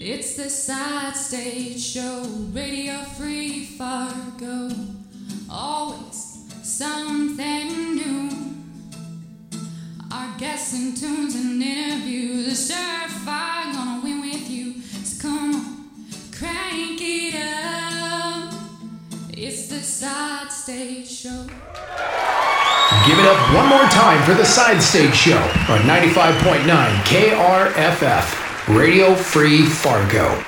It's the side stage show, Radio Free Fargo. Always something new. Our guests and tunes and interviews are certified, gonna win with you. So come on, crank it up. It's the side stage show. Give it up one more time for the Side Stage Show on 95.9 KRFF, Radio Free Fargo.